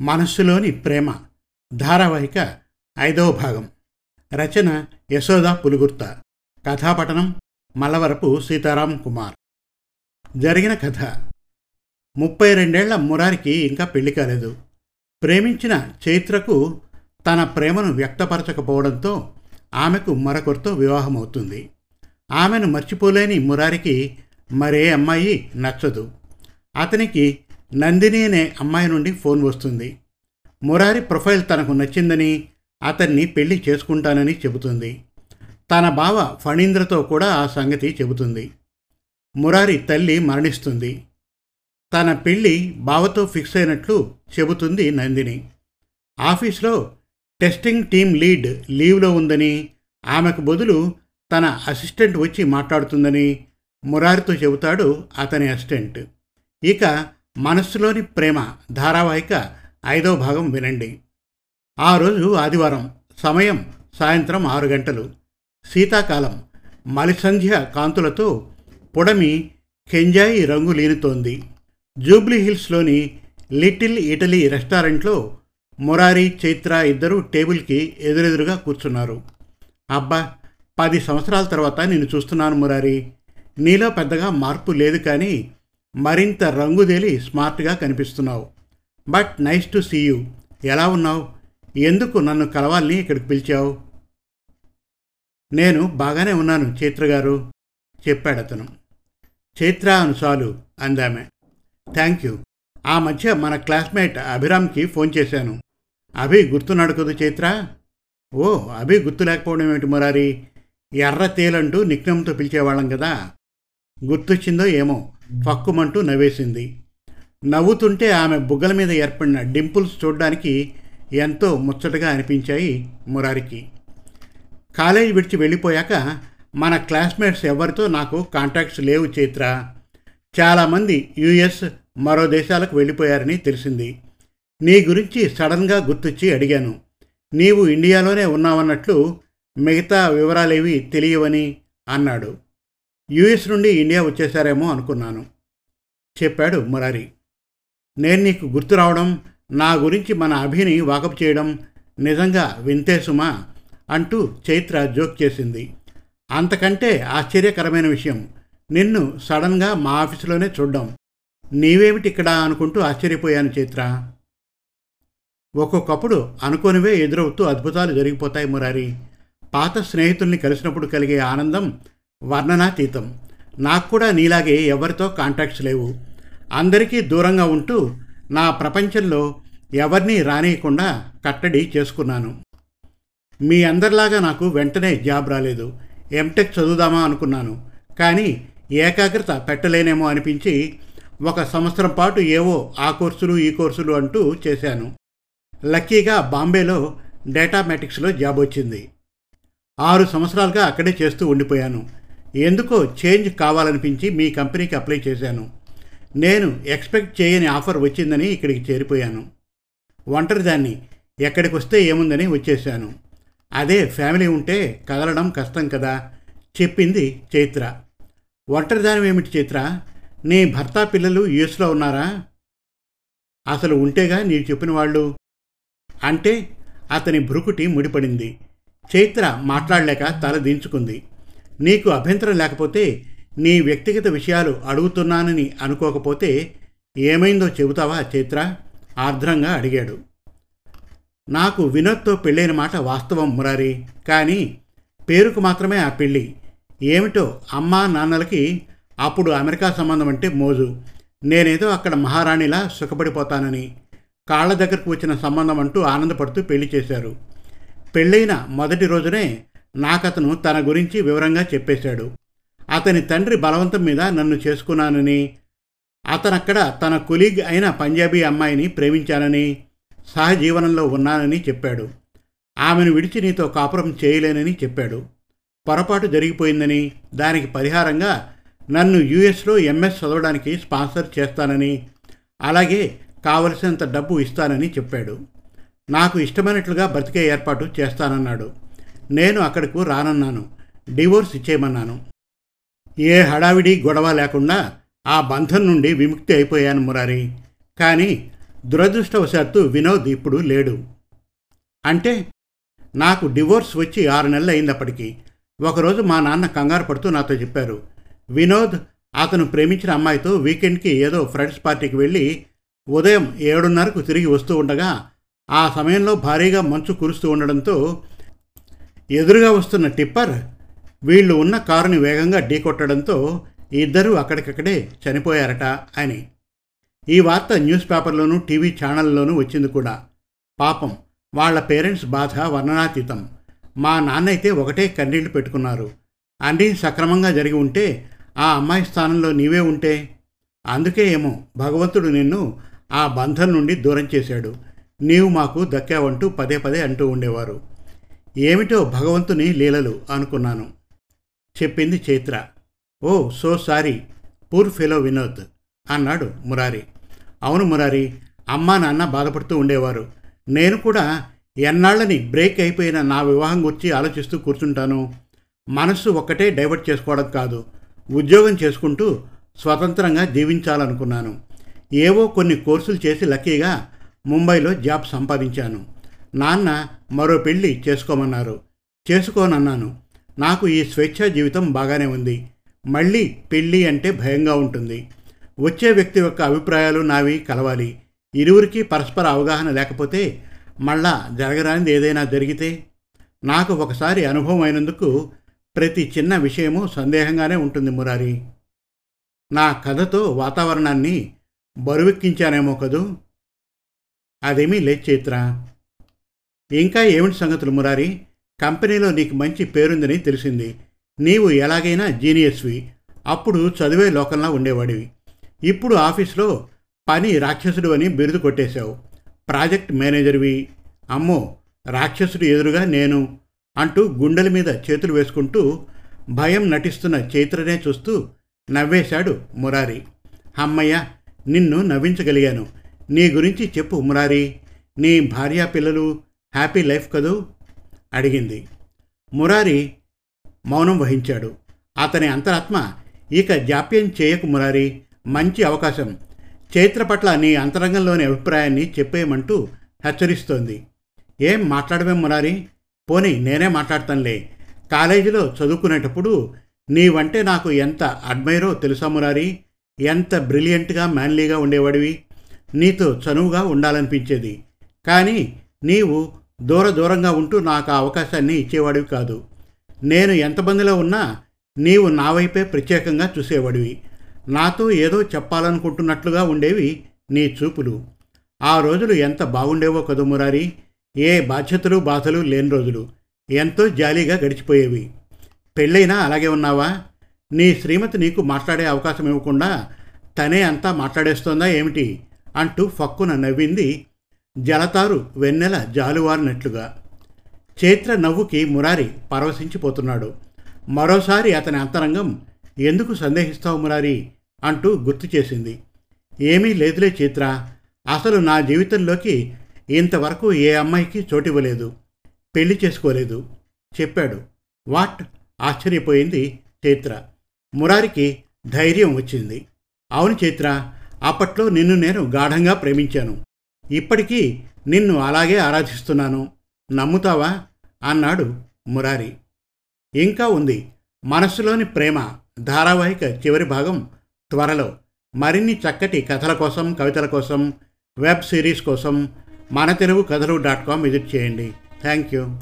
మనస్సులోని ప్రేమ ధారావాహిక ఐదవ భాగం. రచన యశోద పులుగుర్త. కథాపఠనం మలవరపు సీతారాం కుమార్. జరిగిన కథ. ముప్పై రెండేళ్ళ మురారికి ఇంకా పెళ్ళి కాలేదు. ప్రేమించిన చైత్రకు తన ప్రేమను వ్యక్తపరచకపోవడంతో ఆమెకు మరొకరితో వివాహమవుతుంది. ఆమెను మర్చిపోలేని మురారికి మరే అమ్మాయి నచ్చదు. అతనికి నందిని అనే అమ్మాయి నుండి ఫోన్ వస్తుంది. మురారి ప్రొఫైల్ తనకు నచ్చిందని అతన్ని పెళ్ళి చేసుకుంటానని చెబుతుంది. తన బావ ఫణీంద్రతో కూడా ఆ సంగతి చెబుతుంది. మురారి తల్లి మరణిస్తుంది. తన పెళ్ళి బావతో ఫిక్స్ అయినట్లు చెబుతుంది నందిని. ఆఫీస్లో టెస్టింగ్ టీం లీడ్ లీవ్లో ఉందని ఆమెకు బదులు తన అసిస్టెంట్ వచ్చి మాట్లాడుతుందని మురారితో చెబుతాడు అతని అసిస్టెంట్. ఇక మనస్సులోని ప్రేమ ధారావాహిక ఐదో భాగం వినండి. ఆ రోజు ఆదివారం సమయం సాయంత్రం ఆరు గంటలు. శీతాకాలం మలిసంధ్య కాంతులతో పొడమి కెంజాయి రంగు లీనుతోంది. జూబ్లీ హిల్స్లోని లిటిల్ ఇటలీ రెస్టారెంట్లో మురారి చైత్ర ఇద్దరు టేబుల్కి ఎదురెదురుగా కూర్చున్నారు. అబ్బా పది సంవత్సరాల తర్వాత నిన్ను చూస్తున్నాను మురారి. నీలో పెద్దగా మార్పు లేదు కానీ మరింత రంగుదేలి స్మార్ట్గా కనిపిస్తున్నావు. But nice to see you. ఎలా ఉన్నావు? ఎందుకు నన్ను కలవాలని ఇక్కడికి పిలిచావు? నేను బాగానే ఉన్నాను చైత్ర గారు చెప్పాడు అతను. చైత్ర అనుసాలు అందామె. Thank you. ఆ మధ్య మన క్లాస్మేట్ అభిరామ్కి ఫోన్ చేశాను. అభి గుర్తున్నాడు కదా చైత్ర? ఓ అభి గుర్తు లేకపోవడం ఏమిటి మురారి? ఎర్ర తేలంటూ నిక్నంతో పిలిచేవాళ్ళం కదా. గుర్తొచ్చిందో ఏమో. ఫక్కుమంటూ నవ్వేసింది. నవ్వుతుంటే ఆమె బుగ్గల మీద ఏర్పడిన డింపుల్స్ చూడడానికి ఎంతో ముచ్చటగా అనిపించాయి మురారికి. కాలేజీ విడిచి వెళ్ళిపోయాక మన క్లాస్మేట్స్ ఎవరితో నాకు కాంటాక్ట్స్ లేవు చైత్ర. చాలామంది యుఎస్ మరో దేశాలకు వెళ్ళిపోయారని తెలిసింది. నీ గురించి సడన్గా గుర్తొచ్చి అడిగాను. నీవు ఇండియాలోనే ఉన్నావన్నట్లు మిగతా వివరాలేవి తెలియవని అన్నాడు. యుఎస్ నుండి ఇండియా వచ్చేశారేమో అనుకున్నాను. చెప్పాడు మురారి. నేను నీకు గుర్తు రావడం నా గురించి మన అభిని వాకప్ చేయడం నిజంగా వింతే సుమా అంటూ చైత్ర జోక్ చేసింది. అంతకంటే ఆశ్చర్యకరమైన విషయం నిన్ను సడన్గా మా ఆఫీసులోనే చూడ్డం. నీవేమిటి ఇక్కడ అనుకుంటూ ఆశ్చర్యపోయాను చైత్ర. ఒక్కొక్కప్పుడు అనుకోనివే ఎదురవుతూ అద్భుతాలు జరిగిపోతాయి మురారి. పాత స్నేహితుల్ని కలిసినప్పుడు కలిగే ఆనందం వర్ణనాతీతం. నాకు కూడా నీలాగే ఎవరితో కాంటాక్ట్స్ లేవు. అందరికీ దూరంగా ఉంటూ నా ప్రపంచంలో ఎవరిని రానియకుండా కట్టడి చేసుకున్నాను. మీ అందరిలాగా నాకు వెంటనే జాబ్ రాలేదు. ఎంటెక్ చదువుదామా అనుకున్నాను. కానీ ఏకాగ్రత పెట్టలేనేమో అనిపించి ఒక సంవత్సరం పాటు ఏవో ఆ కోర్సులు ఈ కోర్సులు అంటూ చేశాను. లక్కీగా బాంబేలో డేటామెటిక్స్లో జాబ్ వచ్చింది. ఆరు సంవత్సరాలుగా అక్కడే చేస్తూ ఉండిపోయాను. ఎందుకో చేంజ్ కావాలనిపించి మీ కంపెనీకి అప్లై చేశాను. నేను ఎక్స్పెక్ట్ చేయని ఆఫర్ వచ్చిందని ఇక్కడికి చేరిపోయాను. ఒంటరిదాన్ని ఎక్కడికి వస్తే ఏముందని వచ్చేసాను అదే ఫ్యామిలీ ఉంటే కదలడం కష్టం కదా చెప్పింది చైత్ర. ఒంటరిదానం ఏమిటి చైత్ర? నీ భర్త పిల్లలు యూఎస్లో ఉన్నారా? అసలు ఉంటేగా నీవు చెప్పిన వాళ్ళు. అంటే అతని భ్రుకుటి ముడిపడింది. చైత్ర మాట్లాడలేక తల దించుకుంది. నీకు అభ్యంతరం లేకపోతే నీ వ్యక్తిగత విషయాలు అడుగుతున్నానని అనుకోకపోతే ఏమైందో చెబుతావా చైత్ర? ఆర్ద్రంగా అడిగాడు. నాకు వినోద్తో పెళ్ళైన మాట వాస్తవం మురారి. కానీ పేరుకు మాత్రమే ఆ పెళ్ళి. ఏమిటో అమ్మా నాన్నలకి అప్పుడు అమెరికా సంబంధం అంటే మోజు. నేనేదో అక్కడ మహారాణిలా సుఖపడిపోతానని కాళ్ళ దగ్గరకు వచ్చిన సంబంధం అంటూ ఆనందపడుతూ పెళ్ళి చేశారు. పెళ్ళైన మొదటి రోజునే నాకతను తన గురించి వివరంగా చెప్పేశాడు. అతని తండ్రి బలవంతం మీద నన్ను చేసుకున్నానని అతనక్కడ తన కొలీగ్ అయిన పంజాబీ అమ్మాయిని ప్రేమించానని సహజీవనంలో ఉన్నానని చెప్పాడు. ఆమెను విడిచి నీతో కాపురం చేయలేనని చెప్పాడు. పొరపాటు జరిగిపోయిందని దానికి పరిహారంగా నన్ను యుఎస్లో ఎంఎస్ చదవడానికి స్పాన్సర్ చేస్తానని అలాగే కావలసినంత డబ్బు ఇస్తానని చెప్పాడు. నాకు ఇష్టమైనట్లుగా బ్రతికే ఏర్పాటు చేస్తానన్నాడు. నేను అక్కడకు రానన్నాను. డివోర్స్ ఇచ్చేయమన్నాను. ఏ హడావిడి గొడవ లేకుండా ఆ బంధం నుండి విముక్తి అయిపోయాను మురారి. కానీ దురదృష్టవశాత్తు వినోద్ ఇప్పుడు లేడు. అంటే నాకు డివోర్స్ వచ్చి ఆరు నెలలు అయిందప్పటికీ. ఒకరోజు మా నాన్న కంగారు పడుతూ నాతో చెప్పారు. వినోద్ అతను ప్రేమించిన అమ్మాయితో వీకెండ్కి ఏదో ఫ్రెండ్స్ పార్టీకి వెళ్ళి ఉదయం ఏడున్నరకు తిరిగి వస్తూ ఉండగా ఆ సమయంలో భారీగా మంచు కురుస్తూ ఉండడంతో ఎదురుగా వస్తున్న టిప్పర్ వీళ్ళు ఉన్న కారుని వేగంగా ఢీకొట్టడంతో ఇద్దరూ అక్కడికక్కడే చనిపోయారట అని. ఈ వార్త న్యూస్ పేపర్లోనూ టీవీ ఛానల్లోనూ వచ్చింది కూడా. పాపం వాళ్ళ పేరెంట్స్ బాధ వర్ణనాతీతం. మా నాన్నైతే ఒకటే కన్నీళ్ళు పెట్టుకున్నారు. అన్నీ సక్రమంగా జరిగి ఉంటే ఆ అమ్మాయి స్థానంలో నీవే ఉంటే? అందుకే ఏమో భగవంతుడు నిన్ను ఆ బంధం నుండి దూరం చేశాడు. నీవు మాకు దక్కావంటూ పదే పదే అంటూ ఉండేవారు. ఏమిటో భగవంతుని లీలలు అనుకున్నాను. చెప్పింది Chaitra. Oh so sorry. Poor fellow Vinod అన్నాడు మురారి. అవును మురారి అమ్మా నాన్న బాధపడుతూ ఉండేవారు. నేను కూడా ఎన్నాళ్ళని బ్రేక్ అయిపోయిన నా వివాహం గురించి ఆలోచిస్తూ కూర్చుంటాను. మనస్సు ఒక్కటే డైవర్ట్ చేసుకోవడం కాదు. ఉద్యోగం చేసుకుంటూ స్వతంత్రంగా జీవించాలనుకున్నాను. ఏవో కొన్ని కోర్సులు చేసి లక్కీగా ముంబైలో జాబ్ సంపాదించాను. నాన్న మరో పెళ్ళి చేసుకోమన్నారు. చేసుకోనన్నాను. నాకు ఈ స్వేచ్ఛ జీవితం బాగానే ఉంది. మళ్ళీ పెళ్ళి అంటే భయంగా ఉంటుంది. వచ్చే వ్యక్తి యొక్క అభిప్రాయాలు నావి కలవాలి. ఇరువురికి పరస్పర అవగాహన లేకపోతే మళ్ళా జరగరానిది ఏదైనా జరిగితే? నాకు ఒకసారి అనుభవం అయినందుకు ప్రతి చిన్న విషయము సందేహంగానే ఉంటుంది మురారి. నా కథతో వాతావరణాన్ని బరువెక్కించానేమో కదూ? అదేమీ లేదు చైత్ర. ఇంకా ఏమిటి సంగతులు మురారి? కంపెనీలో నీకు మంచి పేరుందని తెలిసింది. నీవు ఎలాగైనా జీనియస్వి. అప్పుడు చదివే లోకంలా ఉండేవాడివి. ఇప్పుడు ఆఫీస్లో పని రాక్షసుడు అని బిరుదు కొట్టేశావు. ప్రాజెక్ట్ మేనేజర్వి. అమ్మో రాక్షసుడు ఎదురుగా నేను అంటూ గుండెల మీద చేతులు వేసుకుంటూ భయం నటిస్తున్న చైత్రనే చూస్తూ నవ్వేశాడు మురారి. అమ్మయ్య నిన్ను నవ్వించగలిగాను. నీ గురించి చెప్పు మురారి. నీ భార్యా పిల్లలు హ్యాపీ లైఫ్ కదూ? అడిగింది. మురారి మౌనం వహించాడు. అతని అంతరాత్మ ఇక జాప్యం చేయకు మురారి. మంచి అవకాశం. చైత్ర పట్ల నీ అంతరంగంలోని అభిప్రాయాన్ని చెప్పేయమంటూ హెచ్చరిస్తోంది. ఏం మాట్లాడమే మురారి? పోనీ నేనే మాట్లాడతానులే. కాలేజీలో చదువుకునేటప్పుడు నీవంటే నాకు ఎంత అడ్మైరో తెలుసా మురారి? ఎంత బ్రిలియంట్గా మ్యాన్లీగా ఉండేవాడివి? నీతో చనువుగా ఉండాలనిపించేది. కానీ నీవు దూర దూరంగా ఉంటూ నాకు ఆ అవకాశాన్ని ఇచ్చేవాడివి కాదు. నేను ఎంతమందిలో ఉన్నా నీవు నా వైపే ప్రత్యేకంగా చూసేవాడివి. నాతో ఏదో చెప్పాలనుకుంటున్నట్లుగా ఉండేవి నీ చూపులు. ఆ రోజులు ఎంత బాగుండేవో కదు మురారి. ఏ బాధ్యతలు బాధలు లేని రోజులు. ఎంతో జాలీగా గడిచిపోయేవి. పెళ్ళైనా అలాగే ఉన్నావా? నీ శ్రీమతి నీకు మాట్లాడే అవకాశం ఇవ్వకుండా తనే అంతా మాట్లాడేస్తోందా ఏమిటి? అంటూ ఫక్కున నవ్వింది జలతారు వెన్నెల జాలువారినట్లుగా. చైత్ర నవ్వుకి మురారి పరవశించిపోతున్నాడు. మరోసారి అతని అంతరంగం ఎందుకు సందేహిస్తావు మురారి అంటూ గుర్తు చేసింది. ఏమీ లేదులే చైత్ర అసలు నా జీవితంలోకి ఇంతవరకు ఏ అమ్మాయికి చోటివ్వలేదు పెళ్ళి చేసుకోలేదు చెప్పాడు. వాట్? ఆశ్చర్యపోయింది చైత్ర మురారికి ధైర్యం వచ్చింది. అవును చైత్ర అప్పట్లో నిన్ను నేను గాఢంగా ప్రేమించాను. ఇప్పటికీ నిన్ను అలాగే ఆరాధిస్తున్నాను. నమ్ముతావా? అన్నాడు మురారి. ఇంకా ఉంది. మనస్సులోని ప్రేమ ధారావాహిక చివరి భాగం త్వరలో. మరిన్ని చక్కటి కథల కోసం కవితల కోసం వెబ్ సిరీస్ కోసం మన తెలుగు కథలు డాట్ కామ్ విజిట్ చేయండి. Thank you.